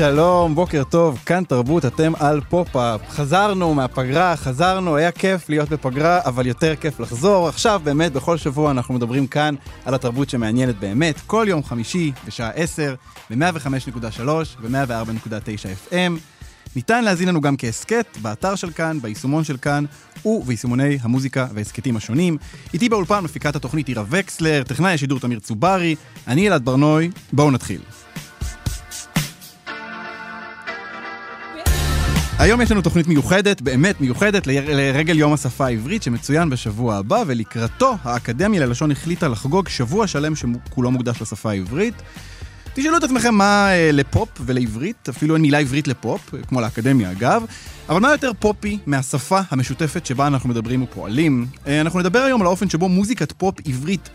שלום, בוקר טוב, כאן תרבות, אתם על פופ-אפ. חזרנו מהפגרה, חזרנו, היה כיף להיות בפגרה, אבל יותר כיף לחזור. עכשיו באמת, בכל שבוע אנחנו מדברים כאן על התרבות שמעניינת באמת, כל יום חמישי בשעה 10, ב-105.3 ו-104.9 FM. ניתן להזין לנו גם כהסכת, באתר של כאן, ביישומון של כאן, וביישומוני המוזיקה וההסכתים השונים. איתי באולפן מפיקת התוכנית עירה וקסלר, טכנאי השידור תמיר צוברי, אני אלעד ברנוי, בואו נתחיל. היום יש לנו תוכנית מיוחדת, באמת מיוחדת, לרגל יום השפה העברית שמצוין בשבוע הבא, ולקראתו האקדמיה ללשון החליטה לחגוג שבוע שלם שכולו מוקדש לשפה העברית. תשאלו את עצמכם מה אה, לפופ ולעברית, אפילו אין מילה עברית לפופ, כמו לאקדמיה אגב, אבל מה יותר פופי מהשפה המשותפת שבה אנחנו מדברים ופועלים? אה, אנחנו נדבר היום על האופן שבו מוזיקת פופ עברית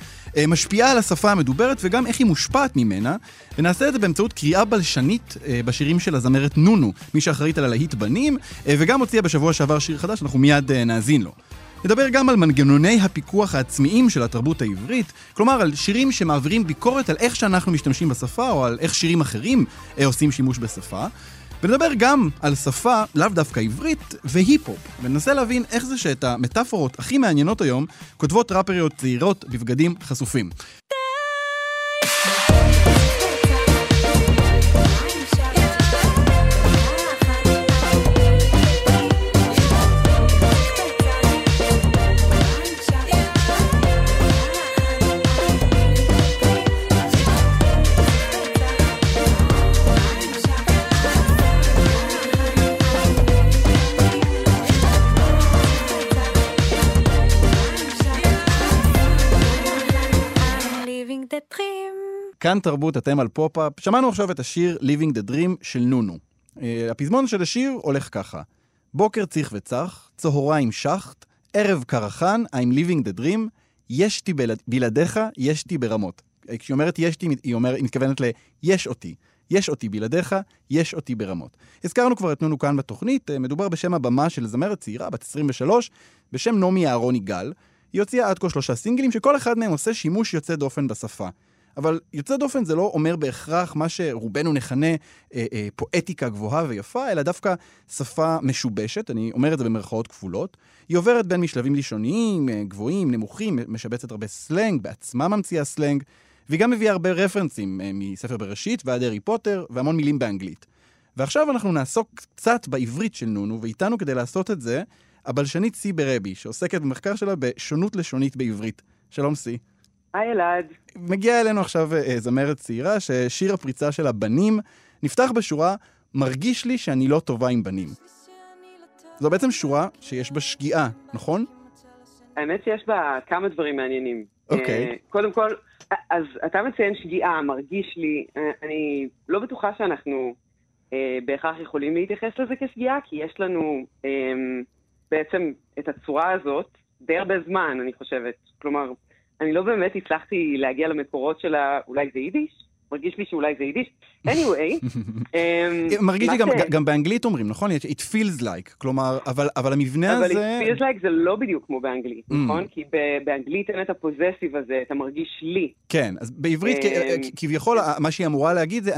משפיעה על השפה המדוברת וגם איך היא מושפעת ממנה, ונעשה את זה באמצעות קריאה בלשנית אה, בשירים של הזמרת נונו, מי שאחראית על הלהיט בנים, אה, וגם הוציאה בשבוע שעבר שיר חדש, אנחנו מיד נאזין לו. נדבר גם על מנגנוני הפיקוח העצמיים של התרבות העברית, כלומר על שירים שמעבירים ביקורת על איך שאנחנו משתמשים בשפה או על איך שירים אחרים עושים שימוש בשפה. ונדבר גם על שפה, לאו דווקא עברית, והיפ-הופ. וננסה להבין איך זה שאת המטאפורות הכי מעניינות היום כותבות ראפריות צעירות בבגדים חשופים. כאן תרבות, אתם על פופ-אפ. שמענו עכשיו את השיר Living the Dream של נונו. אה, הפזמון של השיר הולך ככה: בוקר ציח וצח, צהריים שחת, ערב קרחן, I'm living the dream, ישתי בלעד, בלעדיך, ישתי ברמות. אה, כשהיא אומרת ישתי, היא, אומר, היא מתכוונת ל-יש אותי. יש אותי בלעדיך, יש אותי ברמות. הזכרנו כבר את נונו כאן בתוכנית, אה, מדובר בשם הבמה של זמרת צעירה, בת 23, בשם נעמי אהרוני גל. היא הוציאה עד כה שלושה סינגלים, שכל אחד מהם עושה שימוש יוצא דופן בשפה. אבל יוצא דופן זה לא אומר בהכרח מה שרובנו נכנה אה, אה, פואטיקה גבוהה ויפה, אלא דווקא שפה משובשת, אני אומר את זה במרכאות כפולות. היא עוברת בין משלבים לשוניים, אה, גבוהים, נמוכים, משבצת הרבה סלנג, בעצמה ממציאה סלנג, והיא גם מביאה הרבה רפרנסים אה, מספר בראשית ועד הארי פוטר, והמון מילים באנגלית. ועכשיו אנחנו נעסוק קצת בעברית של נונו, ואיתנו כדי לעשות את זה, הבלשנית סי ברבי, שעוסקת במחקר שלה בשונות לשונית בעברית. שלום סי. היי אלעד. מגיעה אלינו עכשיו אה, זמרת צעירה ששיר הפריצה של הבנים נפתח בשורה מרגיש לי שאני לא טובה עם בנים. זו בעצם שורה שיש בה שגיאה, נכון? האמת שיש בה כמה דברים מעניינים. אוקיי. Uh, קודם כל, אז אתה מציין שגיאה, מרגיש לי, uh, אני לא בטוחה שאנחנו בהכרח יכולים להתייחס לזה כשגיאה, כי יש לנו בעצם את הצורה הזאת די הרבה זמן, אני חושבת. כלומר, אני לא באמת הצלחתי להגיע למקורות שלה, אולי זה יידיש? מרגיש לי שאולי זה יידיש. anyway. אמ, מרגיש לי גם באנגלית אומרים, נכון? it feels like, כלומר, אבל המבנה הזה... אבל it feels like זה לא בדיוק כמו באנגלית, mm. נכון? כי באנגלית אין את הפוזסיב הזה, אתה מרגיש לי. כן, אז בעברית אמ, כביכול מה שהיא אמורה להגיד זה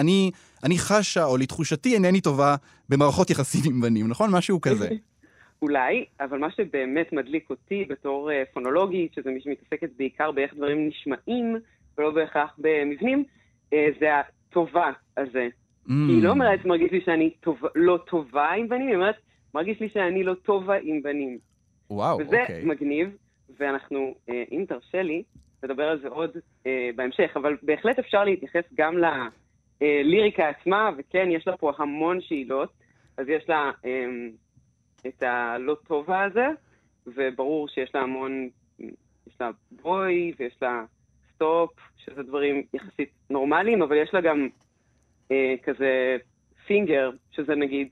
אני חשה, או לתחושתי אינני טובה במערכות יחסים עם בנים, נכון? משהו כזה. אולי, אבל מה שבאמת מדליק אותי בתור uh, פונולוגית, שזה מי שמתעסקת בעיקר באיך דברים נשמעים, ולא בהכרח במבנים, uh, זה הטובה הזה. Mm. היא לא אומרת, מרגיש לי שאני טוב, לא טובה עם בנים, היא אומרת, מרגיש לי שאני לא טובה עם בנים. וואו, וזה אוקיי. מגניב, ואנחנו, uh, אם תרשה לי, נדבר על זה עוד בהמשך, אבל בהחלט אפשר להתייחס גם לליריקה עצמה, וכן, יש לה פה המון שאילות, אז יש לה... את הלא טובה הזה, וברור שיש לה המון, יש לה boy ויש לה stop, שזה דברים יחסית נורמליים, אבל יש לה גם אה, כזה finger, שזה נגיד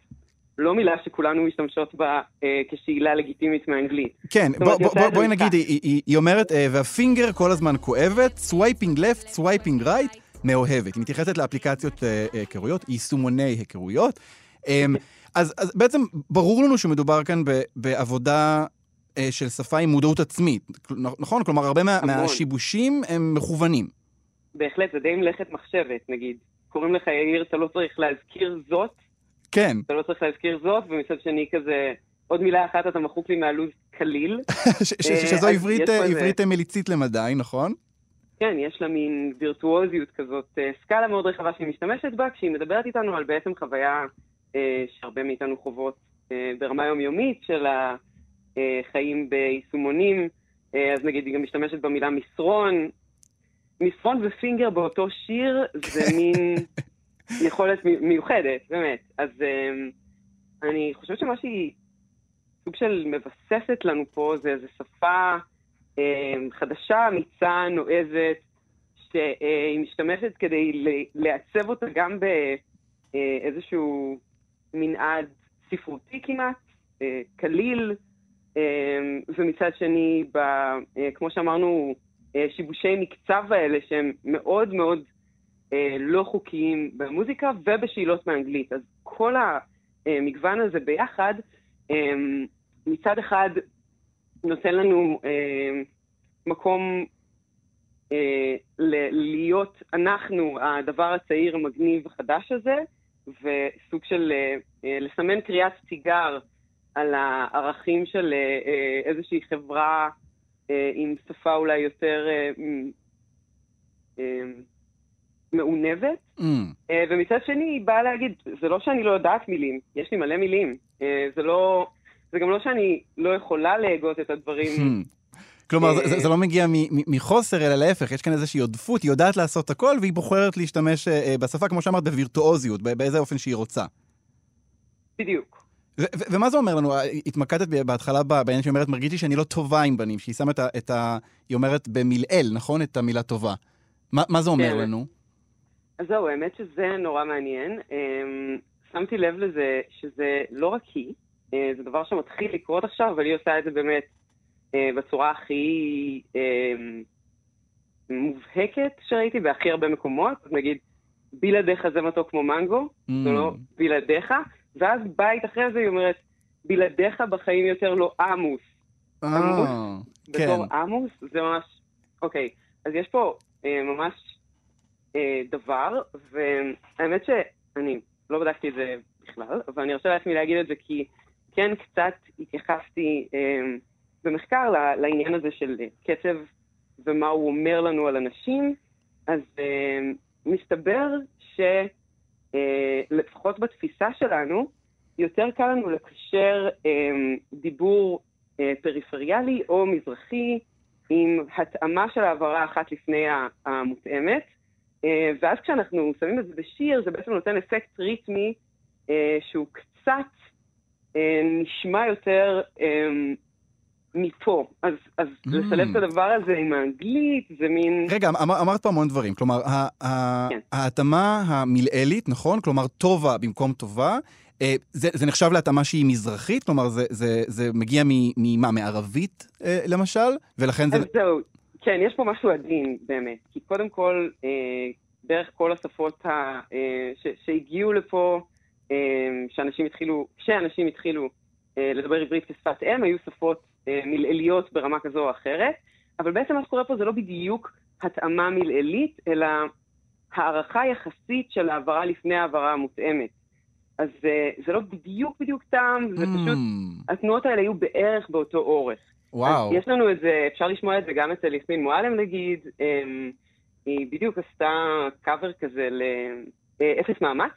לא מילה שכולנו משתמשות בה אה, כשאילה לגיטימית מאנגלית. כן, אומרת, בוא- בוא- boy זה נגיד. היא- היא היא אומרת, אה, וה finger כל הזמן כואבת, swiping left, swiping right, מאוהבת. היא מתייחסת לאפליקציות אה, אה, היכרויות, יישומוני היכרויות. אמ, אז אז בעצם ברור לנו שמדובר כאן ב- בעבודה אה, של שפה עם מודעות עצמית, נכון? כלומר, הרבה מה-. מהשיבושים הם מכוונים. בהחלט, זה די מלאכת מחשבת, נגיד. קוראים לך יאיר, אתה לא צריך להזכיר זאת, כן, אתה לא צריך להזכיר זאת, ומצד שני כזה, עוד מילה אחת אתה מחוק לי מהלו"ז כליל. אה, שזו עברית אה, עברית אה, מליצית למדי, נכון? כן, יש לה מין וירטואוזיות כזאת, סקאלה מאוד רחבה שהיא משתמשת בה, כשהיא מדברת איתנו על בעצם חוויה שהרבה מאיתנו חוות אה, ברמה יומיומית של החיים ביישומונים. אה, אז נגיד, היא גם משתמשת במילה מסרון. מסרון ופינגר באותו שיר זה מין יכולת מי- מיוחדת, באמת. אז אה, אני חושבת שמה שהיא סוג של מבססת לנו פה זה איזו שפה אה, חדשה, אמיצה, נועזת, שהיא משתמשת כדי לעצב אותה גם באיזשהו מנעד ספרותי כמעט, אה, קליל, אה, ומצד שני, ב, אה, כמו שאמרנו, שיבושי מקצב האלה שהם מאוד מאוד לא חוקיים במוזיקה ובשאלות מאנגלית. אז כל המגוון הזה ביחד, מצד אחד נותן לנו מקום להיות אנחנו הדבר הצעיר, המגניב, החדש הזה, וסוג של אה, אה, לסמן קריאת תיגר על הערכים של אה, איזושהי חברה עם שפה אולי יותר מעונבת. Mm. ומצד שני, היא באה להגיד, זה לא שאני לא יודעת מילים, יש לי מלא מילים. זה לא... זה גם לא שאני לא יכולה להגות את הדברים. כלומר, זה- זה- אה, זה לא מגיע מחוסר, אלא להפך, יש כאן איזושהי עודפות, היא יודעת לעשות הכל, והיא בוחרת להשתמש אה, אה, בשפה, כמו שאמרת, בווירטואוזיות, באיזה אופן שהיא רוצה. בדיוק. ו- ו- ומה זה אומר לנו? אה, התמקדת בהתחלה בעניין שהיא אומרת, מרגיש לי שאני לא טובה עם בנים, שהיא שמה את ה... את ה- היא אומרת במלעיל, נכון? את המילה טובה. מה מה זה אומר כן. לנו? אז זהו, האמת שזה נורא מעניין. אמ, שמתי לב לזה שזה לא רק היא, זה דבר שמתחיל לקרות עכשיו, אבל היא עושה את זה באמת בצורה הכי אמ, מובהקת שראיתי בהכי הרבה מקומות. נגיד, בלעדיך זה מתוק כמו מנגו, זה לא Mm. בלעדיך, ואז בית אחרי זה היא אומרת, בלעדיך בחיים יותר לא עמוס. אה, כן. בתור עמוס, זה ממש... אוקיי, אז יש פה אה, ממש אה, דבר, והאמת שאני לא בדקתי את זה בכלל, אבל אני ארשה לעצמי להגיד את זה כי כן קצת התייחסתי אה, במחקר לעניין הזה של אה, קצב ומה הוא אומר לנו על אנשים, אז אה, מסתבר שלפחות בתפיסה שלנו, יותר קל לנו לקשר אה, דיבור אה, פריפריאלי או מזרחי עם התאמה של העברה אחת לפני המותאמת. אה, ואז כשאנחנו שמים את זה בשיר, זה בעצם נותן אפקט ריתמי אה, שהוא קצת אה, נשמע יותר אה, מפה. אז, אז Mm. לסלב את הדבר הזה עם האנגלית זה מין... רגע, אמר, אמרת פה המון דברים. כלומר, ה- ה- כן. ההתאמה המלעילית, נכון? כלומר, טובה במקום טובה. אה, זה, זה נחשב להתאמה שהיא מזרחית? כלומר, זה, זה, זה מגיע ממה? מערבית, אה, למשל? ולכן זה... אז זהו, כן, יש פה משהו עדין באמת. כי קודם כל, אה, בערך כל השפות ה, אה, ש, שהגיעו לפה, אה, שאנשים התחילו, כשאנשים התחילו אה, לדבר עברית כשפת אם, היו שפות מלעיליות ברמה כזו או אחרת. אבל בעצם מה שקורה פה זה לא בדיוק התאמה מלעילית, אלא הערכה יחסית של העברה לפני העברה המותאמת. אז אה, זה לא בדיוק בדיוק טעם, זה פשוט, Mm, התנועות האלה היו בערך באותו אורך. וואו. יש לנו את זה, אפשר לשמוע את זה גם אצל יסמין מועלם נגיד, אמ, היא בדיוק עשתה קאבר כזה לאפס מאמץ,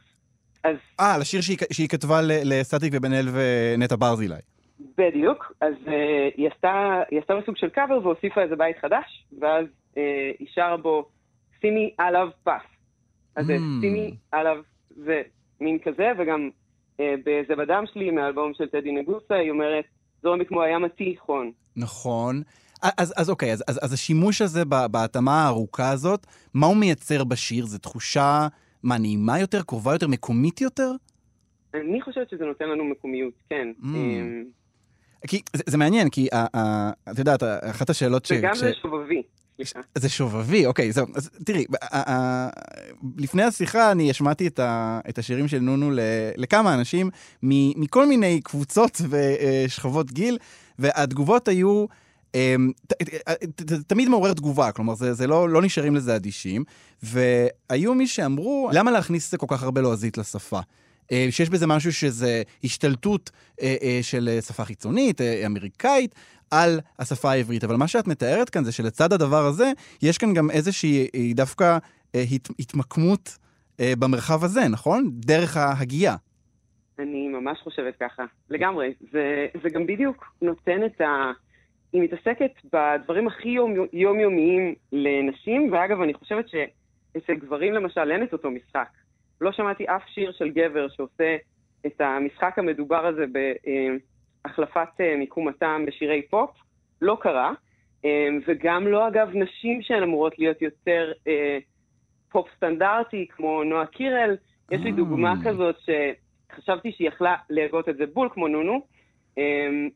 אז אה, לשיר שהיא, שהיא כתבה לסטטיק ובן אל ונטע ברזילי. בדיוק, אז אה, היא עשתה, היא עשתה לו סוג של קאבר והוסיפה איזה בית חדש, ואז אה, היא שרה בו שימי עליו פס. אז זה Mm. שימי עליו זה מין כזה, וגם אה, ב"זה בדם שלי", מהאלבום של טדי נגוסה, היא אומרת, זורמי כמו הים התיכון. נכון. אז, אז אוקיי, אז, אז, אז השימוש הזה בהתאמה הארוכה הזאת, מה הוא מייצר בשיר? זו תחושה מה, נעימה יותר, קרובה יותר, מקומית יותר? אני חושבת שזה נותן לנו מקומיות, כן. Mm. אמ, כי זה, זה מעניין, כי ה- ה- את יודעת, אחת השאלות ש... וגם כש- זה שובבי. זה שובבי, אוקיי, זהו. אז תראי, ה- ה- לפני השיחה אני השמעתי את, ה, את השירים של נונו ל, לכמה אנשים מ, מכל מיני קבוצות ושכבות גיל, והתגובות היו... אמ, תמיד מעורר תגובה, כלומר, זה, זה לא, לא נשארים לזה אדישים. והיו מי שאמרו, למה להכניס כל כך הרבה לועזית לשפה? אה, שיש בזה משהו שזה השתלטות אה, אה, של שפה חיצונית, אמריקאית, על השפה העברית. אבל מה שאת מתארת כאן זה שלצד הדבר הזה, יש כאן גם איזושהי דווקא הת, התמקמות במרחב הזה, נכון? דרך ההגייה. אני ממש חושבת ככה, לגמרי. זה, זה גם בדיוק נותן את ה... היא מתעסקת בדברים הכי יומיומיים לנשים, ואגב, אני חושבת שאצל גברים למשל אין את אותו משחק. לא שמעתי אף שיר של גבר שעושה את המשחק המדובר הזה בהחלפת אה, מיקום הטעם בשירי פופ, לא קרה. אה, וגם לא, אגב, נשים שהן אמורות להיות יותר אה, פופ סטנדרטי, כמו נועה קירל. יש לי אה. דוגמה כזאת שחשבתי שהיא יכלה להגות את זה בול כמו נונו,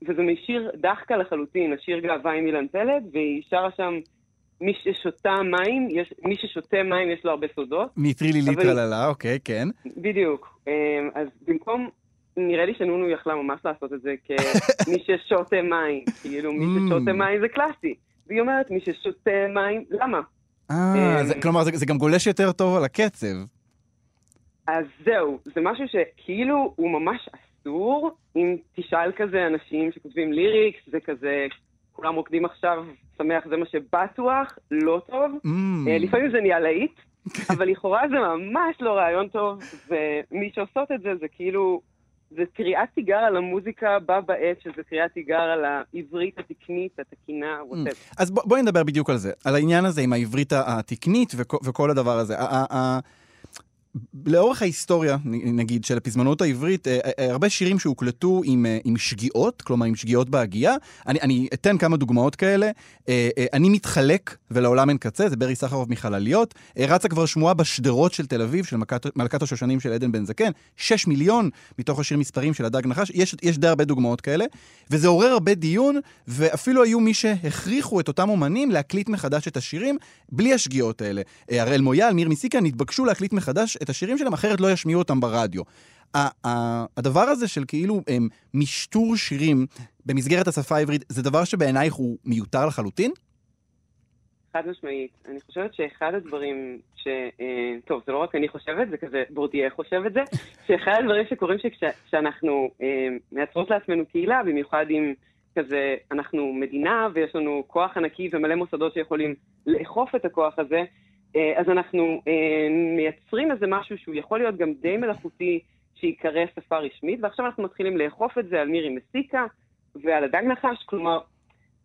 וזה משיר דחקה לחלוטין, השיר גאווה עם אילן פלד, והיא שרה שם, מי ששותה מים, יש, מי ששותה מים יש לו הרבה סודות. אבל- ליטרללה, אוקיי, כן. בדיוק. אמ, אז במקום, נראה לי שנונו יכלה ממש לעשות את זה כמי ששותה מים, כאילו מי Mm. ששותה מים זה קלאסי. והיא אומרת, מי ששותה מים, למה? אה, אמ, כלומר, זה, זה גם גולש יותר טוב על הקצב. אז זהו, זה משהו שכאילו הוא ממש אסור, אם תשאל כזה אנשים שכותבים ליריקס, זה כזה, כולם רוקדים עכשיו, שמח, זה מה שבטוח, לא טוב. Mm. אה, לפעמים זה נהיה להיט, אבל לכאורה זה ממש לא רעיון טוב, ומי שעושות את זה, זה כאילו, זה קריאת תיגר על המוזיקה בה בעת, שזה קריאת תיגר על העברית התקנית, התקינה, ווטאבר. אז בוא, בואי נדבר בדיוק על זה, על העניין הזה עם העברית התקנית וכל, וכל הדבר הזה. לאורך ההיסטוריה, נגיד, של הפזמונות העברית, אה, אה, הרבה שירים שהוקלטו עם, אה, עם שגיאות, כלומר עם שגיאות בהגייה. אני, אני אתן כמה דוגמאות כאלה. אני מתחלק ולעולם אין קצה, זה ברי סחרוף מחלליות. רצה כבר שמועה בשדרות של תל אביב, של מלכת, מלכת השושנים של עדן בן זקן. שש מיליון מתוך השיר מספרים של הדג נחש. יש, יש די הרבה דוגמאות כאלה. וזה עורר הרבה דיון, ואפילו היו מי שהכריחו את אותם אומנים להקליט מחדש את השירים בלי השגיאות האלה. הראל מויאל, מיר מסיקה, נתבקשו להקליט מחדש את השירים שלהם, אחרת לא ישמיעו אותם ברדיו. הדבר הזה של כאילו משטור שירים במסגרת השפה העברית, זה דבר שבעינייך הוא מיותר לחלוטין? חד משמעית. אני חושבת שאחד הדברים ש... אה, טוב, זה לא רק אני חושבת, זה כזה בורדיה חושב את זה, שאחד הדברים שקורים שכשאנחנו אה, מייצרות לעצמנו קהילה, במיוחד אם כזה אנחנו מדינה ויש לנו כוח ענקי ומלא מוסדות שיכולים לאכוף את הכוח הזה, אז אנחנו אה, מייצרים איזה משהו שהוא יכול להיות גם די מלאכותי, שייקרא שפה רשמית, ועכשיו אנחנו מתחילים לאכוף את זה על מירי מסיקה ועל הדג נחש, כלומר,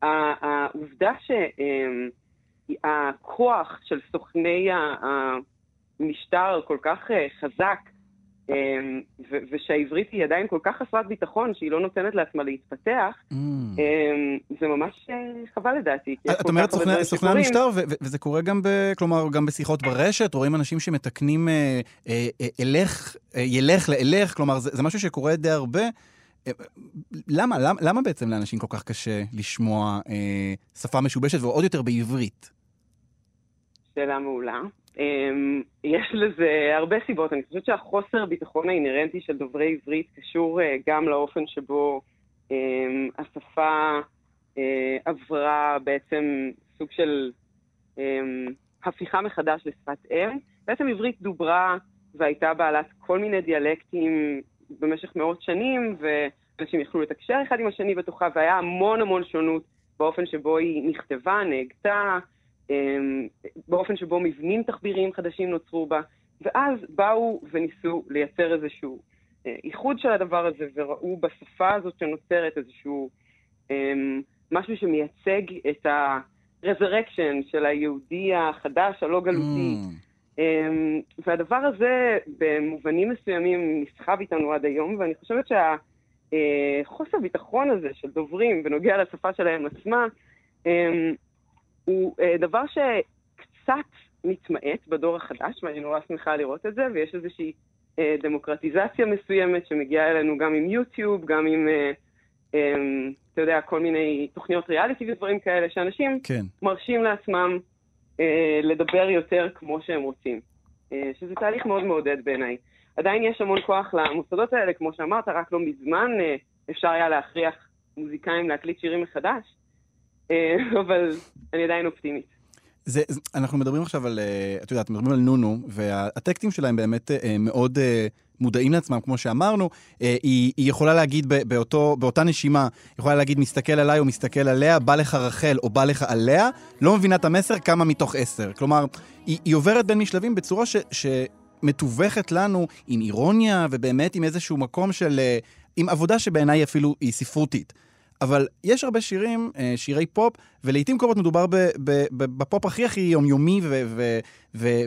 העובדה ש... אה, של סוכני המשטר כל כך אה, חזק, ו- ושהעברית היא עדיין כל כך חסרת ביטחון, שהיא לא נותנת לעצמה להתפתח, אמ, זה ממש אה, חבל לדעתי. את אומרת סוכני-. המשטר, ו- ו- וזה קורה גם, ב- כלומר, גם בשיחות ברשת, רואים אנשים שמתקנים אה, אה, אה, אלך, אה, ילך לאלך, כלומר, זה זה משהו שקורה די הרבה. למה, למה, למה בעצם לאנשים כל כך קשה לשמוע אה, שפה משובשת, ועוד יותר בעברית? שאלה מעולה. Um, יש לזה הרבה סיבות. אני חושבת שהחוסר ביטחון האינהרנטי של דוברי עברית קשור uh, גם לאופן שבו um, השפה uh, עברה בעצם סוג של um, הפיכה מחדש לשפת אם. בעצם עברית דוברה והייתה בעלת כל מיני דיאלקטים במשך מאות שנים, ואנשים יכלו לתקשר אחד עם השני בתוכה, והיה המון המון שונות באופן שבו היא נכתבה, נהגתה, אמ, באופן שבו מבנים תחביריים חדשים נוצרו בה, ואז באו וניסו לייצר איזשהו אה, איחוד של הדבר הזה, וראו בשפה הזאת שנוצרת איזשהו אמ, משהו שמייצג את ה-resurrection של היהודי החדש, הלא גלותי. Mm. אמ, והדבר הזה במובנים מסוימים נסחב איתנו עד היום, ואני חושבת שהחוסר ביטחון הזה של דוברים בנוגע לשפה שלהם עצמה, אמ, הוא אה, דבר שקצת מתמעט בדור החדש, ואני נורא שמחה לראות את זה, ויש איזושהי אה, דמוקרטיזציה מסוימת שמגיעה אלינו גם עם יוטיוב, גם עם, אה, אה, אתה יודע, כל מיני תוכניות ריאליטי ודברים כאלה, שאנשים כן. מרשים לעצמם אה, לדבר יותר כמו שהם רוצים, אה, שזה תהליך מאוד מעודד בעיניי. עדיין יש המון כוח למוסדות האלה, כמו שאמרת, רק לא מזמן אה, אפשר היה להכריח מוזיקאים להקליט שירים מחדש, אבל אני עדיין אופטימית. זה, אנחנו מדברים עכשיו על, אה, את יודעת, מדברים על נונו, והטקסטים שלהם באמת אה, מאוד אה, מודעים לעצמם, כמו שאמרנו. אה, היא, היא יכולה להגיד באותו, באותה נשימה, יכולה להגיד מסתכל עליי או מסתכל עליה, בא לך רחל או בא לך עליה, לא מבינה את המסר, כמה מתוך עשר. כלומר, היא, היא עוברת בין משלבים בצורה ש... ש מתווכת לנו עם אירוניה ובאמת עם איזשהו מקום של... אה, עם עבודה שבעיניי אפילו היא ספרותית. אבל יש הרבה שירים, אה, שירי פופ, ולעיתים קרובות מדובר בפופ הכי הכי יומיומי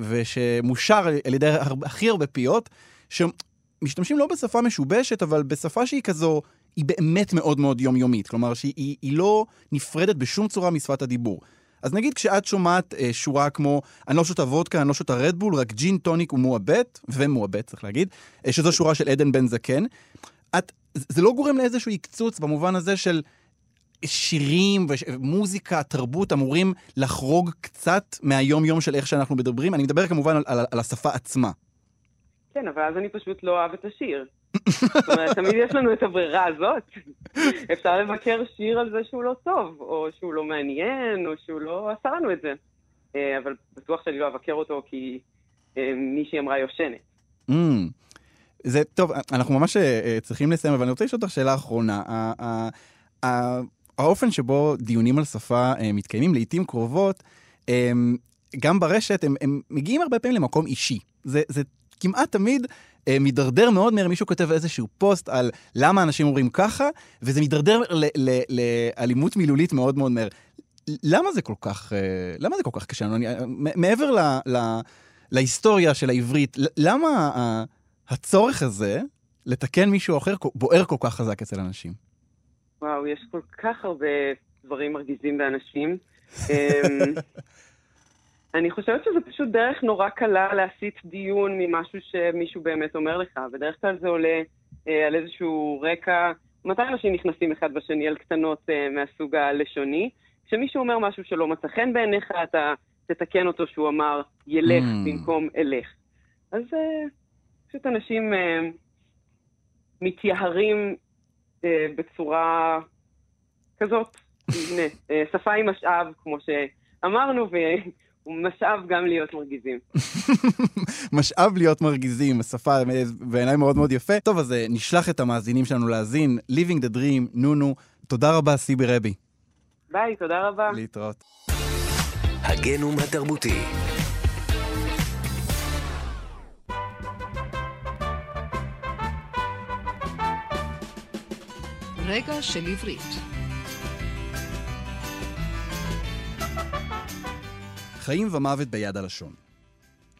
ושמושר על ידי הכי הרבה פיות, שמשתמשים לא בשפה משובשת, אבל בשפה שהיא כזו, היא באמת מאוד מאוד יומיומית. כלומר, שהיא היא, היא לא נפרדת בשום צורה משפת הדיבור. אז נגיד כשאת שומעת אה, שורה כמו אני לא שותה וודקה, אני לא שותה רדבול, רק ג'ין טוניק ומעובט, ומעובט צריך להגיד, אה, שזו שורה של עדן בן זקן, את, זה לא גורם לאיזשהו עקצוץ במובן הזה של שירים ומוזיקה, תרבות, אמורים לחרוג קצת מהיום-יום של איך שאנחנו מדברים. אני מדבר כמובן על, על, על השפה עצמה. כן, אבל אז אני פשוט לא אוהב את השיר. זאת אומרת, תמיד יש לנו את הברירה הזאת. אפשר לבקר שיר על זה שהוא לא טוב, או שהוא לא מעניין, או שהוא לא עשה לנו את זה. אה, אבל בטוח שאני לא אבקר אותו כי אה, מישהי אמרה יושנת. זה טוב, אנחנו ממש אה, צריכים לסיים, אבל אני רוצה לשאול אותך שאלה אחרונה. האופן שבו דיונים על שפה אה, מתקיימים לעיתים קרובות, אה, גם ברשת, הם, הם מגיעים הרבה פעמים למקום אישי. זה, זה כמעט תמיד אה, מידרדר מאוד מהר, מישהו כותב איזשהו פוסט על למה אנשים אומרים ככה, וזה מידרדר לאלימות מילולית מאוד מאוד מהר. למה זה כל כך, אה, למה זה כל כך קשה? אני, מעבר ל, ל, להיסטוריה של העברית, למה הצורך הזה לתקן מישהו אחר בוער כל כך חזק אצל אנשים? וואו, יש כל כך הרבה דברים מרגיזים באנשים. אמ, אני חושבת שזה פשוט דרך נורא קלה להסיט דיון ממשהו שמישהו באמת אומר לך. בדרך כלל זה עולה אה, על איזשהו רקע, מתי אנשים נכנסים אחד בשני על קטנות אה, מהסוג הלשוני? כשמישהו אומר משהו שלא מצא חן בעיניך, אתה תתקן אותו שהוא אמר ילך Mm. במקום אלך. אז אה, פשוט אנשים אה, מתייהרים אה, בצורה כזאת. הנה, אה, שפה היא משאב, כמו שאמרנו, והוא משאב גם להיות מרגיזים. משאב להיות מרגיזים, השפה בעיניי מאוד מאוד יפה. טוב, אז אה, נשלח את המאזינים שלנו להאזין, Living the Dream, נונו. תודה רבה, סיבי רבי. ביי, תודה רבה. להתראות. הגנום התרבותי. רגע של עברית. חיים ומוות ביד הלשון.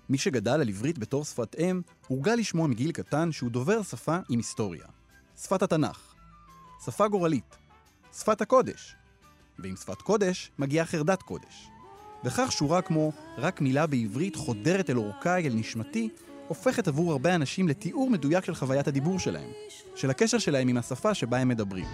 מי שגדל על עברית בתור שפת אם, הורגל לשמוע מגיל קטן שהוא דובר שפה עם היסטוריה. שפת התנ"ך. שפה גורלית. שפת הקודש. ועם שפת קודש מגיעה חרדת קודש. וכך שורה כמו "רק מילה בעברית חודרת אל עורקיי, אל נשמתי", הופכת עבור הרבה אנשים לתיאור מדויק של חוויית הדיבור שלהם, של הקשר שלהם עם השפה שבה הם מדברים.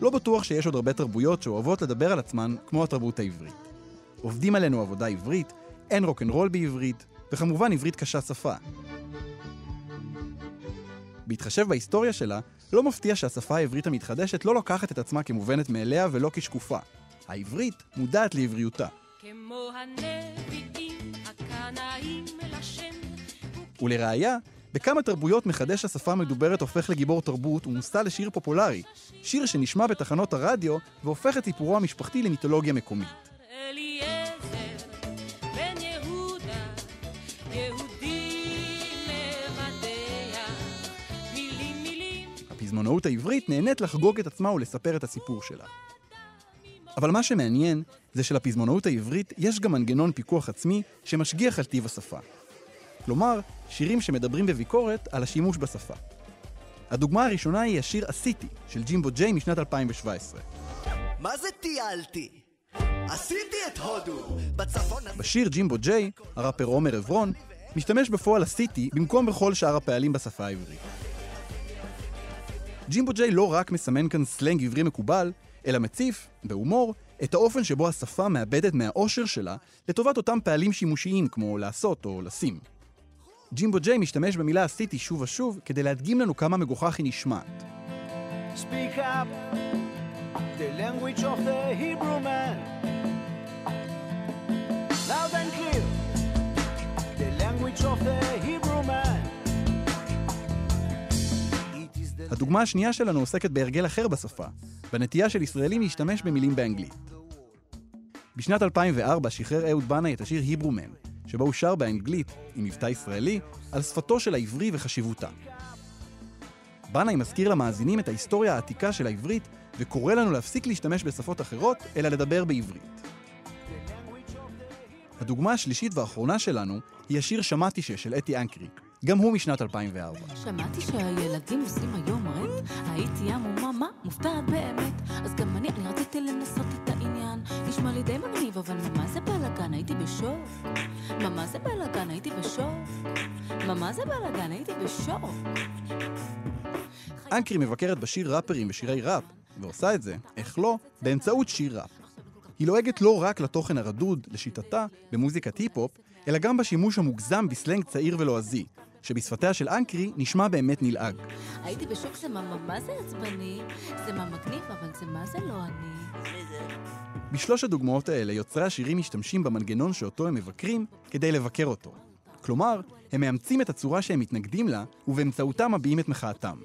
לא בטוח שיש עוד הרבה תרבויות שאוהבות לדבר על עצמן כמו התרבות העברית. עובדים עלינו עבודה עברית, אין רוקנרול בעברית, וכמובן עברית קשה שפה. בהתחשב בהיסטוריה שלה, לא מפתיע שהשפה העברית המתחדשת לא לוקחת את עצמה כמובנת מאליה ולא כשקופה. העברית מודעת לעבריותה. כמו הנביאים הקנאים לשם ולראיה, בכמה תרבויות מחדש השפה המדוברת הופך לגיבור תרבות ומושא לשיר פופולרי, שיר שנשמע בתחנות הרדיו והופך את סיפורו המשפחתי למיתולוגיה מקומית. הפזמונאות העברית נהנית לחגוג את עצמה ולספר את הסיפור שלה. אבל מה שמעניין זה שלפזמונאות העברית יש גם מנגנון פיקוח עצמי שמשגיח על טיב השפה. כלומר, שירים שמדברים בביקורת על השימוש בשפה. הדוגמה הראשונה היא השיר "עשיתי" של ג'ימבו ג'יי משנת 2017. מה זה טיילתי? עשיתי את הודו! בצפון... בשיר ג'ימבו ג'יי, הראפר עומר עברון, משתמש בפועל עשיתי במקום בכל שאר הפעלים בשפה העברית. ג'ימבו ג'יי לא רק מסמן כאן סלנג עברי מקובל, אלא מציף, בהומור, את האופן שבו השפה מאבדת מהאושר שלה לטובת אותם פעלים שימושיים כמו לעשות או לשים. ג'ימבו ג'יי משתמש במילה עשיתי שוב ושוב כדי להדגים לנו כמה מגוחך היא נשמעת. Speak up the language of the Hebrew man. Loud and clear, the language of the Hebrew הדוגמה השנייה שלנו עוסקת בהרגל אחר בשפה, בנטייה של ישראלים להשתמש במילים באנגלית. בשנת 2004 שחרר אהוד בנאי את השיר היברומן, שבו הוא שר באנגלית, עם מבטא ישראלי, על שפתו של העברי וחשיבותה. בנאי מזכיר למאזינים את ההיסטוריה העתיקה של העברית, וקורא לנו להפסיק להשתמש בשפות אחרות, אלא לדבר בעברית. הדוגמה השלישית והאחרונה שלנו היא השיר "שמעתי שש" של אתי אנקרי, גם הוא משנת 2004. שמעתי שהילדים עושים היום רנט, הייתי המומה, מה? מופתעת באמת. אז גם אני, אני רציתי לנסות את העניין. נשמע לי די מגניב, אבל מה זה בלאגן? הייתי בשוק. מה, זה בלאגן? הייתי בשוק. מה זה בלאגן? הייתי בשוק. אנקרי מבקרת בשיר ראפרים ושירי ראפ, ועושה את זה, איך לא, באמצעות שיר ראפ. היא לועגת לא רק לתוכן הרדוד, לשיטתה, במוזיקת היפ-הופ, אלא גם בשימוש המוגזם בסלנג צעיר ולועזי, שבשפתיה של אנקרי נשמע באמת נלעג. הייתי בשוק זה מה, מה- זה עצבני? זה מה מגניב, אבל זה מה זה לא אני. בשלוש הדוגמאות האלה יוצרי השירים משתמשים במנגנון שאותו הם מבקרים כדי לבקר אותו. כלומר, הם מאמצים את הצורה שהם מתנגדים לה, ובאמצעותה מביעים את מחאתם.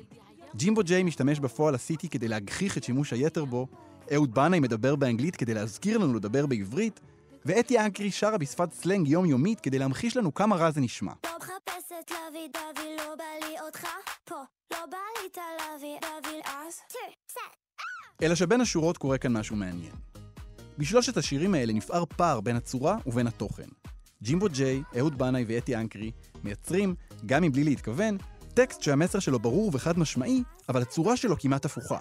ג'ימבו ג'יי משתמש בפועל הסיטי כדי להגחיך את שימוש היתר בו, אהוד בנאי מדבר באנגלית כדי להזכיר לנו לדבר בעברית, ואתי אנקרי שרה בשפת סלנג יומיומית כדי להמחיש לנו כמה רע זה נשמע. מחפשת להביא דבי, לא בא לי אותך פה. לא בא לי את הלוי, דבי אז. אלא שבין השורות קורה כאן משהו מעניין. בשלושת השירים האלה נפער פער בין הצורה ובין התוכן. ג'ימבו ג'יי, אהוד בנאי ואתי אנקרי מייצרים, גם מבלי להתכוון, טקסט שהמסר שלו ברור וחד משמעי, אבל הצורה שלו כמעט הפוכה.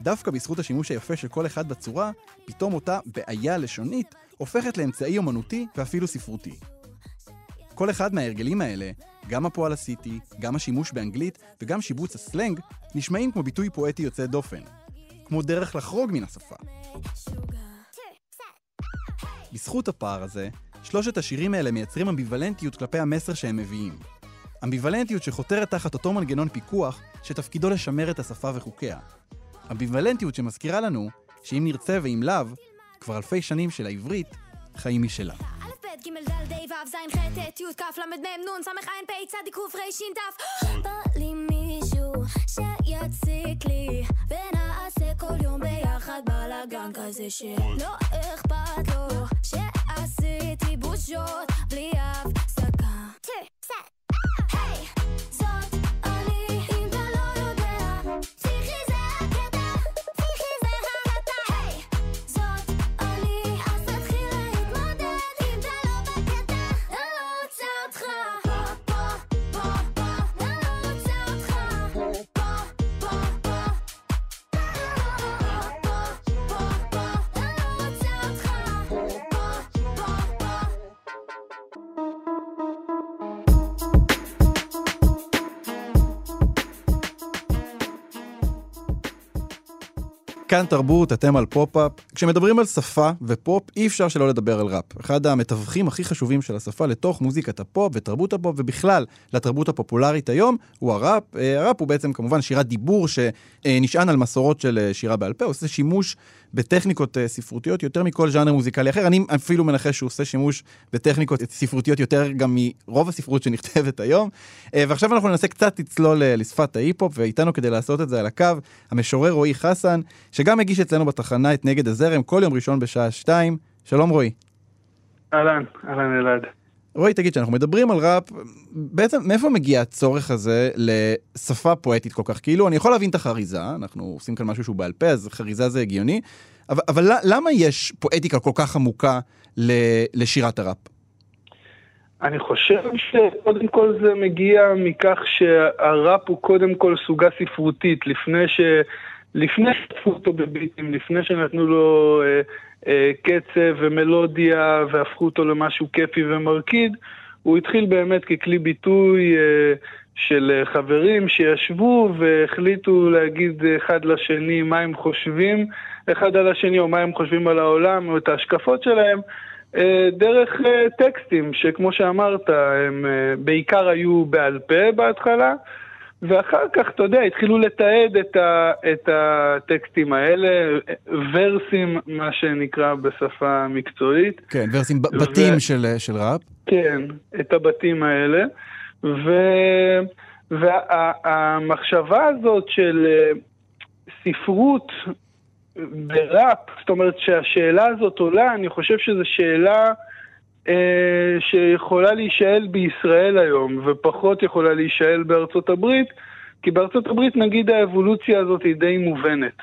דווקא בזכות השימוש היפה של כל אחד בצורה, פתאום אותה בעיה לשונית הופכת לאמצעי אומנותי ואפילו ספרותי. כל אחד מההרגלים האלה, גם הפועל הסיטי, גם השימוש באנגלית וגם שיבוץ הסלנג, נשמעים כמו ביטוי פואטי יוצא דופן. כמו דרך לחרוג מן השפה. בזכות הפער הזה, שלושת השירים האלה מייצרים אמביוולנטיות כלפי המסר שהם מביאים. אמביוולנטיות שחותרת תחת אותו מנגנון פיקוח שתפקידו לשמר את השפה וחוקיה. אמביוולנטיות שמזכירה לנו שאם נרצה ואם לאו, כבר אלפי שנים של העברית חיים משלה. ג', ד', ה', ו', ז', ח', ט', י', כ', ל', מ', נ', ס', ע', פ', צ', ק', ר', ש', ת'. בא לי מישהו שיציק לי, ונעשה כל יום ביחד בלאגן כזה שלא אכפת לו, שעשיתי בושות בלי הפסקה. היי, כאן תרבות, אתם על פופ-אפ. כשמדברים על שפה ופופ, אי אפשר שלא לדבר על ראפ. אחד המתווכים הכי חשובים של השפה לתוך מוזיקת הפופ ותרבות הפופ, ובכלל לתרבות הפופולרית היום, הוא הראפ. אה, הראפ הוא בעצם כמובן שירת דיבור שנשען על מסורות של אה, שירה בעל פה, עושה שימוש בטכניקות אה, ספרותיות יותר מכל ז'אנר מוזיקלי אחר. אני אפילו מנחש שהוא עושה שימוש בטכניקות ספרותיות יותר גם מרוב הספרות שנכתבת היום. אה, ועכשיו אנחנו ננסה קצת לצלול אה, לשפת ההיפ-הופ, ואיתנו כדי לעשות את זה על הקו, המשורר רועי חסן, שגם מגיש אצלנו בתחנה את נגד הזרם כל יום ראשון בשעה שתיים. שלום רועי. אהלן, אהלן אלעד. רועי, תגיד, כשאנחנו מדברים על ראפ, בעצם מאיפה מגיע הצורך הזה לשפה פואטית כל כך? כאילו, אני יכול להבין את החריזה, אנחנו עושים כאן משהו שהוא בעל פה, אז חריזה זה הגיוני, אבל, אבל למה יש פואטיקה כל כך עמוקה לשירת הראפ? אני חושב שקודם כל זה מגיע מכך שהראפ הוא קודם כל סוגה ספרותית, לפני ש... לפני שתפו אותו בביטים, לפני שנתנו לו אה, קצב ומלודיה והפכו אותו למשהו כיפי ומרקיד, הוא התחיל באמת ככלי ביטוי אה, של אה, חברים שישבו והחליטו להגיד אחד לשני מה הם חושבים אחד על השני או מה הם חושבים על העולם או את ההשקפות שלהם. אה, דרך אה, טקסטים, שכמו שאמרת, הם אה, בעיקר היו בעל פה בהתחלה, ואחר כך, אתה יודע, התחילו לתעד את, ה, את הטקסטים האלה, ורסים, מה שנקרא בשפה מקצועית. כן, ורסים, ב- בתים של, של ראפ. כן, את הבתים האלה. ו... והמחשבה הזאת של אה, ספרות בראפ, זאת אומרת שהשאלה הזאת עולה, אני חושב שזו שאלה שיכולה להישאל בישראל היום, ופחות יכולה להישאל בארצות הברית, כי בארצות הברית נגיד האבולוציה הזאת היא די מובנת.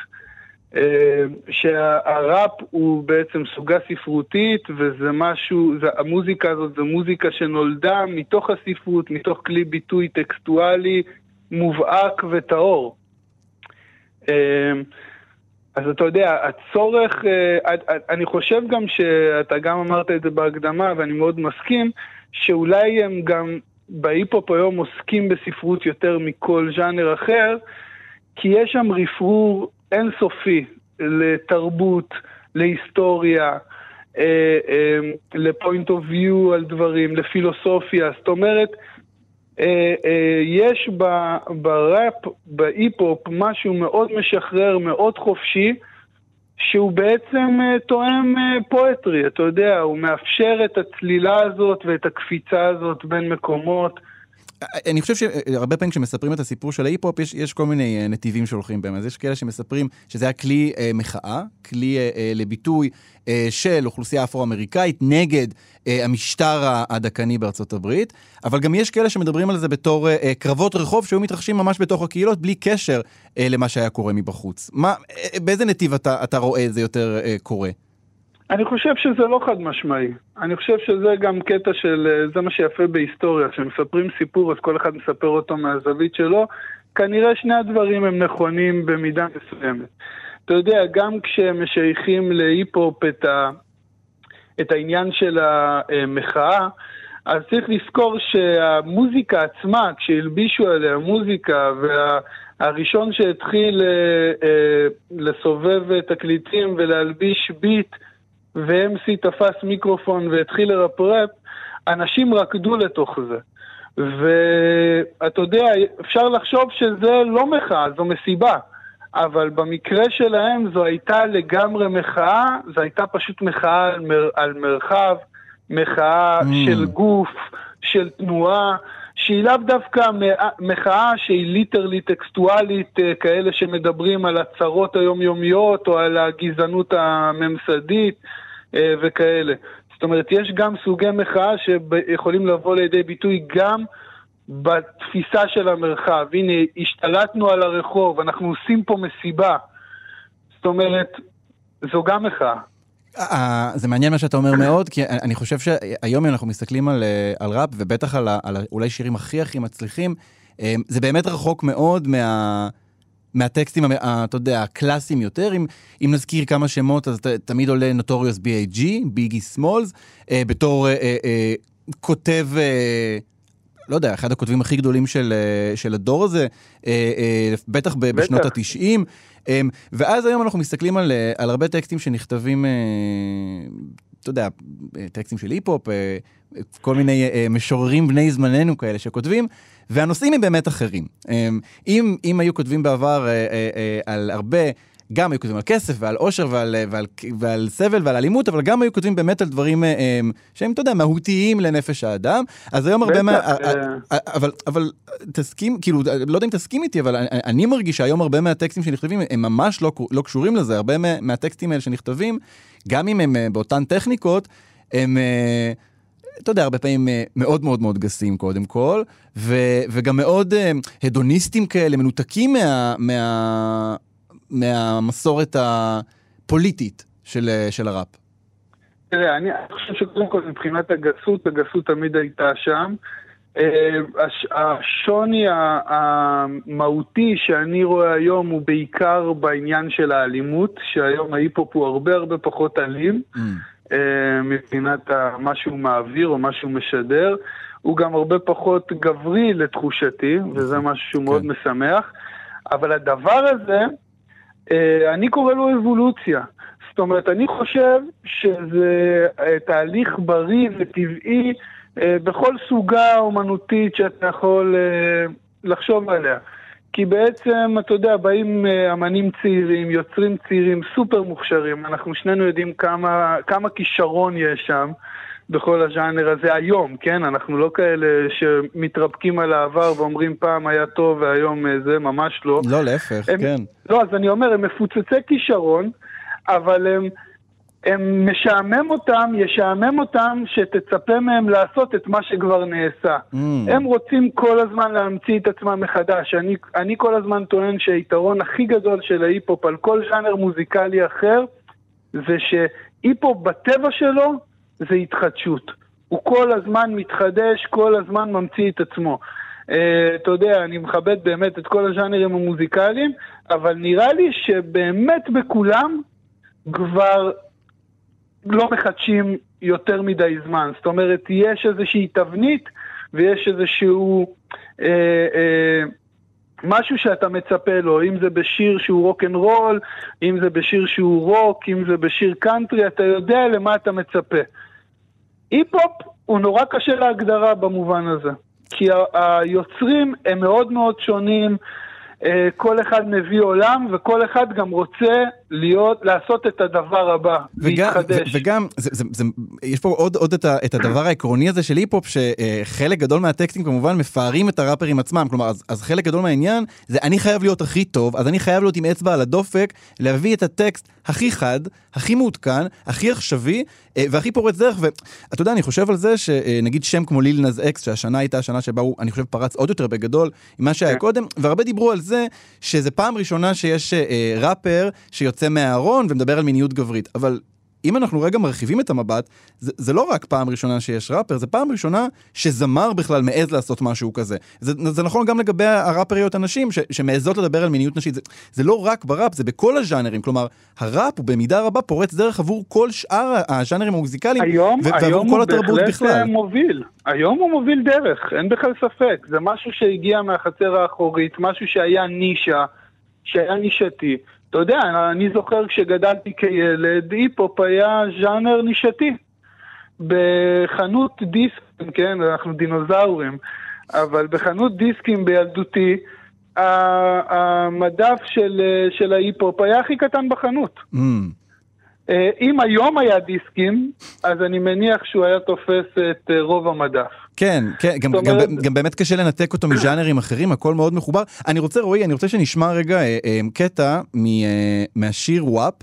אה, שהראפ הוא בעצם סוגה ספרותית, וזה משהו, זה, המוזיקה הזאת זו מוזיקה שנולדה מתוך הספרות, מתוך כלי ביטוי טקסטואלי מובהק וטהור. אז אתה יודע, הצורך, אה, אני חושב גם שאתה גם אמרת את זה בהקדמה, ואני מאוד מסכים, שאולי הם גם בהיפ-הופ היום עוסקים בספרות יותר מכל ז'אנר אחר, כי יש שם רפרור אינסופי לתרבות, להיסטוריה, ל point of view על דברים, לפילוסופיה. זאת אומרת, יש בראפ, בהיפ-הופ, משהו מאוד משחרר, מאוד חופשי, שהוא בעצם אה, תואם פואטרי, אתה יודע, הוא מאפשר את הצלילה הזאת ואת הקפיצה הזאת בין מקומות. אני חושב שהרבה פעמים כשמספרים את הסיפור של ההיפ-הופ, יש, יש כל מיני נתיבים שהולכים בהם. אז יש כאלה שמספרים שזה היה כלי אה, מחאה, כלי אה, אה, לביטוי אה, של אוכלוסייה אפרו-אמריקאית נגד אה, המשטר הדכאני בארצות הברית, אבל גם יש כאלה שמדברים על זה בתור אה, קרבות רחוב שהיו מתרחשים ממש בתוך הקהילות, בלי קשר אה, למה שהיה קורה מבחוץ. מה, אה, באיזה נתיב אתה, אתה רואה זה יותר אה, קורה? אני חושב שזה לא חד משמעי. אני חושב שזה גם קטע של, זה מה שיפה בהיסטוריה, כשמספרים סיפור אז כל אחד מספר אותו מהזווית שלו. כנראה שני הדברים הם נכונים במידה מסוימת. אתה יודע, גם כשמשייכים להיפ-הופ את, ה, את העניין של המחאה, אז צריך לזכור שהמוזיקה עצמה, כשהלבישו עליה מוזיקה, והראשון שהתחיל אה, לסובב תקליטים ולהלביש ביט, ו-MC תפס מיקרופון והתחיל לרפרפ, אנשים רקדו לתוך זה. ואתה יודע, אפשר לחשוב שזה לא מחאה, זו מסיבה. אבל במקרה שלהם זו הייתה לגמרי מחאה, זו הייתה פשוט מחאה על, מר, על מרחב, מחאה mm. של גוף, של תנועה, שהיא לאו דווקא מחאה שהיא ליטרלי טקסטואלית, אה, כאלה שמדברים על הצרות היומיומיות או על הגזענות הממסדית. אה, וכאלה. זאת אומרת, יש גם סוגי מחאה שיכולים לבוא לידי ביטוי גם בתפיסה של המרחב. הנה, השתלטנו על הרחוב, אנחנו עושים פה מסיבה. זאת אומרת, זו גם מחאה. זה מעניין מה שאתה אומר מאוד, כי אני חושב שהיום אנחנו מסתכלים על, אה, על ראפ, ובטח על, על אולי שירים הכי הכי מצליחים, אה, זה באמת רחוק מאוד מה... מהטקסטים, אתה יודע, הקלאסיים יותר. אם, אם נזכיר כמה שמות, אז ת, תמיד עולה נוטוריוס B.I.G, ביגי סמולס, אה, בתור אה, אה, אה, כותב... אה, לא יודע, אחד הכותבים הכי גדולים של, אה, של הדור הזה, אה, אה, בטח בשנות ה-90. ואז היום אנחנו מסתכלים על, על הרבה טקסטים שנכתבים, אתה יודע, טקסטים של היפ-הופ, כל מיני משוררים בני זמננו כאלה שכותבים, והנושאים הם באמת אחרים. אם, אם היו כותבים בעבר על הרבה... גם היו כותבים על כסף ועל עושר ועל, ועל, ועל סבל ועל אלימות, אבל גם היו כותבים באמת על דברים הם, שהם, אתה יודע, מהותיים לנפש האדם. אז היום הרבה מה... אבל, אבל תסכים, כאילו, לא יודע אם תסכים איתי, אבל אני, אני מרגיש שהיום הרבה מהטקסטים שנכתבים הם ממש לא, לא קשורים לזה. הרבה מהטקסטים האלה שנכתבים, גם אם הם באותן טכניקות, הם... אתה יודע, הרבה פעמים אה, מאוד מאוד מאוד גסים קודם כל, ו, וגם מאוד אה, הדוניסטים כאלה, מנותקים מה, מה, מהמסורת הפוליטית של, של הראפ. תראה, אני חושב שקודם כל מבחינת הגסות, הגסות תמיד הייתה שם. אה, הש- השוני המהותי שאני רואה היום הוא בעיקר בעניין של האלימות, שהיום ההיפ-הופ הוא הרבה הרבה פחות אלים. אה, מבחינת מה שהוא מעביר או מה שהוא משדר. הוא גם הרבה פחות גברי לתחושתי, וזה משהו שהוא מאוד משמח. אבל הדבר הזה, אני קורא לו אבולוציה. זאת אומרת, אני חושב שזה אה, תהליך בריא וטבעי אה, בכל סוגה אומנותית שאתה יכול אה, לחשוב עליה. כי בעצם, אתה יודע, באים אה, אמנים צעירים, יוצרים צעירים, סופר מוכשרים, אנחנו שנינו יודעים כמה, כמה כישרון יש שם בכל הז'אנר הזה היום, כן? אנחנו לא כאלה שמתרפקים על העבר ואומרים פעם היה טוב והיום אה, זה, ממש לא. לא, להפך, הם, כן. לא, אז אני אומר, הם מפוצצי כישרון, אבל הם, הם משעמם אותם, ישעמם אותם שתצפה מהם לעשות את מה שכבר נעשה. Mm. הם רוצים כל הזמן להמציא את עצמם מחדש. אני, אני כל הזמן טוען שהיתרון הכי גדול של ההיפ-הופ על כל ז'אנר מוזיקלי אחר, זה שהיפ-הופ בטבע שלו זה התחדשות. הוא כל הזמן מתחדש, כל הזמן ממציא את עצמו. אה, אתה יודע, אני מכבד באמת את כל הז'אנרים המוזיקליים, אבל נראה לי שבאמת בכולם כבר לא מחדשים יותר מדי זמן. זאת אומרת, יש איזושהי תבנית ויש איזשהו אה, אה, משהו שאתה מצפה לו, אם זה בשיר שהוא רוק אנד רול, אם זה בשיר שהוא רוק, אם זה בשיר קאנטרי, אתה יודע למה אתה מצפה. היפ-הופ הוא נורא קשה להגדרה במובן הזה. כי היוצרים הם מאוד מאוד שונים, אה, כל אחד מביא עולם, וכל אחד גם רוצה להיות, לעשות את הדבר הבא, וגם, להתחדש. ו- וגם זה, זה, זה, יש פה עוד, עוד את, ה, את הדבר העקרוני הזה של היפ-הופ, שחלק גדול מהטקסטים כמובן מפארים את הראפרים עצמם, כלומר, אז, אז חלק גדול מהעניין זה אני חייב להיות הכי טוב, אז אני חייב להיות עם אצבע על הדופק, להביא את הטקסט הכי חד, הכי מעודכן, הכי עכשווי, אה, והכי פורץ דרך, ואתה יודע, אני חושב על זה שנגיד שם כמו ליל נז אקס, שהשנה הייתה השנה שבה הוא, אני חושב, פרץ עוד יותר בגדול ממה שהיה קודם, והרבה דיברו על זה שזה פעם ראשונה שיש אה, ראפר שיוצא מהארון ומדבר על מיניות גברית, אבל אם אנחנו רגע מרחיבים את המבט, זה, זה לא רק פעם ראשונה שיש ראפר, זה פעם ראשונה שזמר בכלל מעז לעשות משהו כזה. זה, זה נכון גם לגבי הראפריות הנשים, ש, שמעזות לדבר על מיניות נשית. זה, זה לא רק בראפ, זה בכל הז'אנרים. כלומר, הראפ הוא במידה רבה פורץ דרך עבור כל שאר הז'אנרים המוזיקליים, היום, ו- היום כל הוא התרבות בהחלט בכלל. אה, מוביל. היום הוא מוביל דרך, אין בכלל ספק. זה משהו שהגיע מהחצר האחורית, משהו שהיה נישה, שהיה נישתי. אתה יודע, אני זוכר כשגדלתי כילד, היפ-הופ היה ז'אנר נישתי. בחנות דיסקים, כן, אנחנו דינוזאורים, אבל בחנות דיסקים בילדותי, המדף של, של ההיפ-הופ היה הכי קטן בחנות. Mm. אה, אם היום היה דיסקים, אז אני מניח שהוא היה תופס את אה, רוב המדף. כן, כן, גם, גם, אומרת- גם באמת קשה לנתק אותו מז'אנרים אחרים, הכל מאוד מחובר. אני רוצה, רועי, אני רוצה שנשמע רגע אה, אה, קטע מ, אה, מהשיר וואפ.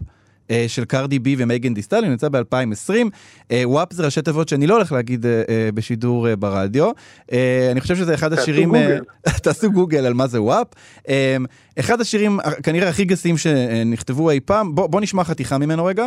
אה, של קרדי בי ומייגן דיסטל, הוא נמצא ב-2020. אה, וואפ זה ראשי תיבות שאני לא הולך להגיד אה, בשידור ברדיו. אני חושב שזה אחד תעשו השירים... אה, גוגל. תעשו גוגל על מה זה וואפ. אחד השירים אה, כנראה הכי גסים שנכתבו אי פעם. בוא, בוא נשמע חתיכה ממנו רגע.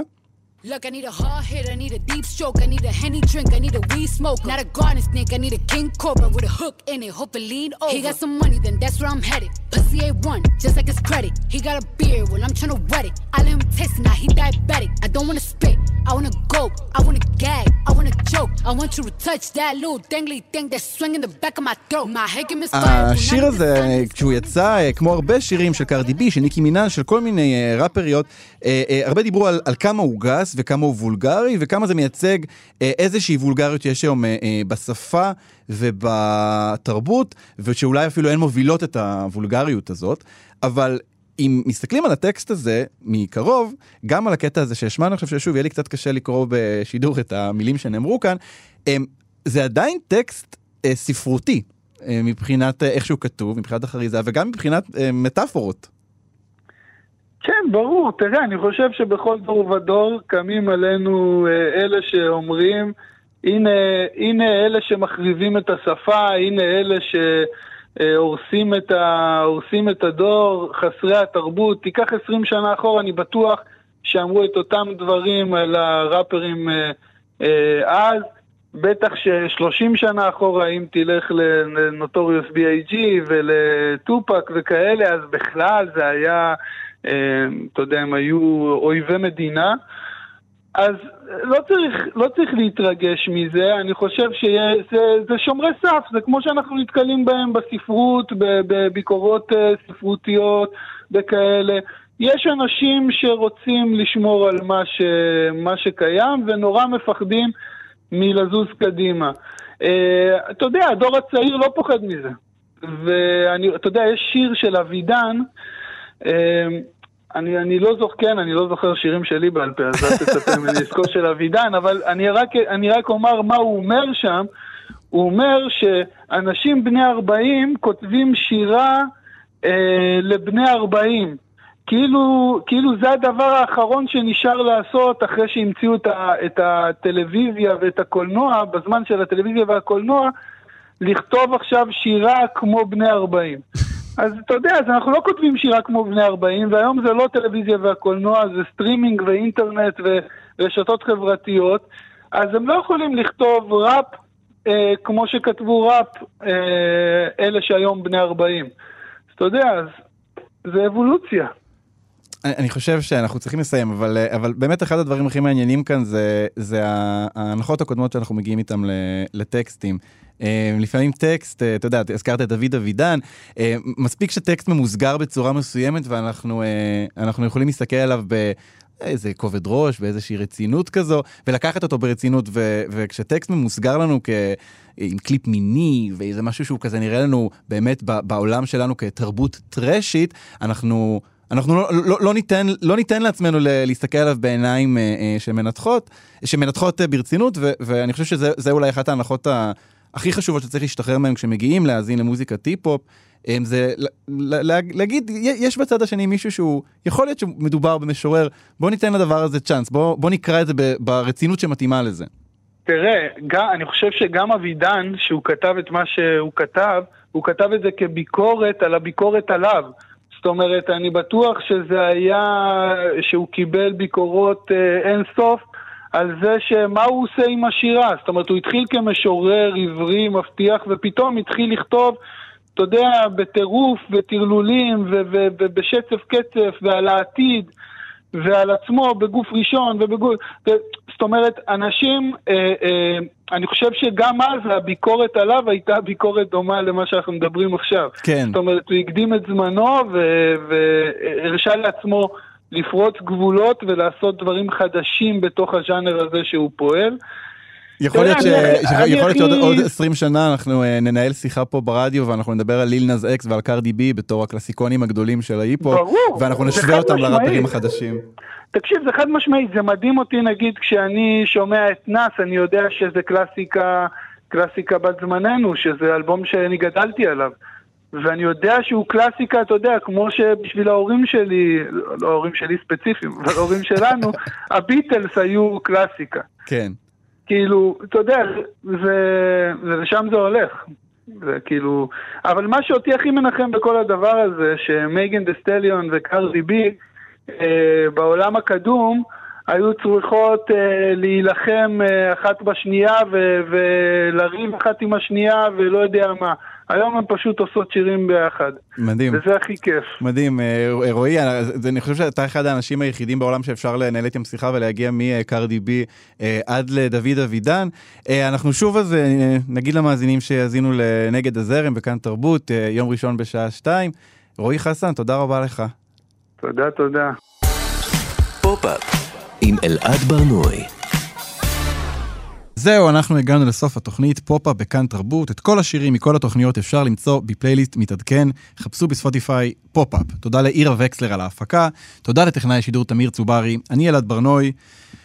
Look, I need a hard hit, I need a deep stroke, I need a henny drink, I need a weed smoke. Not a garden snake, I need a king cobra with a hook in it, hope it lean over. He got some money, then that's where I'm headed. Pussy A1, just like his credit. He got a beard, well, I'm tryna wet it. I let him taste it, now he diabetic. I don't wanna spit, I wanna go, I wanna gag, I wanna choke. I want you to touch that little dangly thing that's swinging the back of my throat. My head can misfire. השיר הזה, אה, כשהוא יצא, אה, כמו הרבה שירים של קרדי בי, של ניקי מינן, של כל מיני אה, ראפריות, אה, אה, הרבה דיברו על, על כמה הוא גס וכמה הוא וולגרי, וכמה זה מייצג אה, איזושהי וולגריות יש היום אה, אה, בשפה ובתרבות, ושאולי אפילו הן מובילות את הוולגריות הזאת, אבל... אם מסתכלים על הטקסט הזה מקרוב, גם על הקטע הזה שהשמענו, חושב ששוב יהיה לי קצת קשה לקרוא בשידור את המילים שנאמרו כאן, הם, זה עדיין טקסט אה, ספרותי אה, מבחינת אה, איך שהוא כתוב, מבחינת החריזה וגם מבחינת אה, מטאפורות. כן, ברור. תראה, אני חושב שבכל דור ודור קמים עלינו אה, אלה שאומרים, הנה, הנה אלה שמחריבים את השפה, הנה אלה שהורסים את, ה, הורסים את הדור, חסרי התרבות. תיקח 20 שנה אחורה, אני בטוח שאמרו את אותם דברים על הראפרים אה, אה, אז. בטח ש-30 שנה אחורה, אם תלך לנוטוריוס B.I.G ולטופק וכאלה, אז בכלל זה היה, אה, אתה יודע, הם היו אויבי מדינה. אז לא צריך, לא צריך להתרגש מזה, אני חושב שזה שומרי סף, זה כמו שאנחנו נתקלים בהם בספרות, בביקורות אה, ספרותיות וכאלה. יש אנשים שרוצים לשמור על מה, ש, מה שקיים ונורא מפחדים מלזוז קדימה. Uh, אתה יודע, הדור הצעיר לא פוחד מזה. ואתה יודע, יש שיר של אבידן, uh, אני, אני לא זוכר, כן, אני לא זוכר שירים שלי בעל פה, אז אל תצפה ממני לזכור של אבידן, אבל אני רק, אני רק אומר מה הוא אומר שם. הוא אומר שאנשים בני 40 כותבים שירה אה, לבני 40. כאילו, כאילו זה הדבר האחרון שנשאר לעשות אחרי שהמציאו את, ה, את הטלוויזיה ואת הקולנוע, בזמן של הטלוויזיה והקולנוע, לכתוב עכשיו שירה כמו בני 40. אז אתה יודע, אז אנחנו לא כותבים שירה כמו בני 40, והיום זה לא טלוויזיה והקולנוע, זה סטרימינג ואינטרנט ורשתות חברתיות, אז הם לא יכולים לכתוב ראפ אה, כמו שכתבו ראפ אה, אלה שהיום בני 40. אז אתה יודע, אז זה אבולוציה. אני חושב שאנחנו צריכים לסיים, אבל, אבל באמת אחד הדברים הכי מעניינים כאן זה, זה ההנחות הקודמות שאנחנו מגיעים איתם לטקסטים. אה, לפעמים טקסט, אה, אתה יודע, הזכרת את דוד אבידן, אה, מספיק שטקסט ממוסגר בצורה מסוימת ואנחנו יכולים להסתכל עליו ב... איזה כובד ראש ואיזושהי רצינות כזו, ולקחת אותו ברצינות, ו- וכשטקסט ממוסגר לנו כ... עם קליפ מיני, ואיזה משהו שהוא כזה נראה לנו באמת בעולם שלנו כתרבות טראשית, אנחנו... אנחנו לא, לא, לא, ניתן, לא ניתן לעצמנו להסתכל עליו בעיניים אה, אה, שמנתחות, שמנתחות אה, ברצינות, ו, ואני חושב שזה אולי אחת ההנחות הכי חשובות שצריך להשתחרר מהן כשמגיעים להאזין למוזיקה היפ-הופ, אה, זה להגיד, יש בצד השני מישהו שהוא, יכול להיות שמדובר במשורר, בוא ניתן לדבר הזה צ'אנס, בוא, בוא נקרא את זה ברצינות שמתאימה לזה. תראה, גם, אני חושב שגם אבידן, שהוא כתב את מה שהוא כתב, הוא כתב את זה כביקורת על הביקורת עליו. זאת אומרת, אני בטוח שזה היה, שהוא קיבל ביקורות אה, אין סוף על זה שמה הוא עושה עם השירה. זאת אומרת, הוא התחיל כמשורר עברי מבטיח, ופתאום התחיל לכתוב, אתה יודע, בטירוף וטרלולים ובשצף קצף ועל העתיד. ועל עצמו בגוף ראשון ובגוף... זאת אומרת, אנשים, אה, אה, אני חושב שגם אז הביקורת עליו הייתה ביקורת דומה למה שאנחנו מדברים עכשיו. כן. זאת אומרת, הוא הקדים את זמנו והרשה לעצמו לפרוץ גבולות ולעשות דברים חדשים בתוך הז'אנר הזה שהוא פועל. יכול להיות, שעוד 20 שנה אנחנו uh, ננהל שיחה פה ברדיו ואנחנו נדבר על ליל נז אקס ועל קרדי בי בתור הקלאסיקונים הגדולים של ההיפו, ואנחנו נשווה אותם לראפרים החדשים. תקשיב, זה חד משמעית, זה מדהים אותי נגיד כשאני שומע את נאס, אני יודע שזה קלאסיקה, קלאסיקה בת זמננו, שזה אלבום שאני גדלתי עליו. ואני יודע שהוא קלאסיקה, אתה יודע, כמו שבשביל ההורים שלי, לא ההורים שלי ספציפיים, אבל ההורים שלנו, הביטלס היו קלאסיקה. כן. כאילו, אתה יודע, ולשם זה הולך. זה כאילו... אבל מה שאותי הכי מנחם בכל הדבר הזה, שמייגן דה סטליון וקרדי בי, אה, בעולם הקדום, היו צריכות אה, להילחם אה, אחת בשנייה ו- ולריב אחת עם השנייה ולא יודע מה. היום הן פשוט עושות שירים ביחד. מדהים. וזה הכי כיף. מדהים. אה, רועי, אה, אני חושב שאתה אחד האנשים היחידים בעולם שאפשר לנהל איתם שיחה ולהגיע מקרדי בי אה, עד לדוד אבידן. אנחנו שוב אז נגיד למאזינים שיאזינו לנגד הזרם בכאן תרבות, יום ראשון בשעה שתיים. רועי חסן, תודה רבה לך. תודה, תודה. פופ-אפ עם אלעד ברנועי. זהו, אנחנו הגענו לסוף התוכנית פופ-אפ בכאן תרבות. את כל השירים מכל התוכניות אפשר למצוא בפלייליסט מתעדכן. חפשו ב Spotify פופ-אפ. תודה לאירה וקסלר על ההפקה. תודה לטכנאי השידור תמיר צוברי. אני אלעד ברנועי.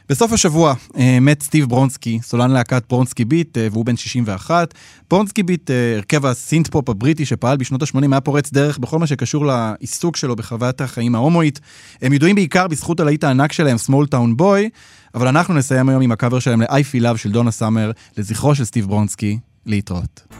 בסוף השבוע אה, מת סטיב ברונסקי, סולן להקת ברונסקי ביט, אה, והוא בן 61. ברונסקי ביט, אה, הרכב הסינט פופ הבריטי שפעל בשנות ה-80, היה פורץ דרך בכל מה שקשור לעיסוק שלו בחוויית החיים ההומואית. הם ידועים בעיקר בזכות הלהיט הענק שלהם, Small Town Boy, אבל אנחנו נסיים היום עם הקאבר שלהם ל-I Feel Love של דונה סאמר, לזכרו של סטיב ברונסקי, להתראות.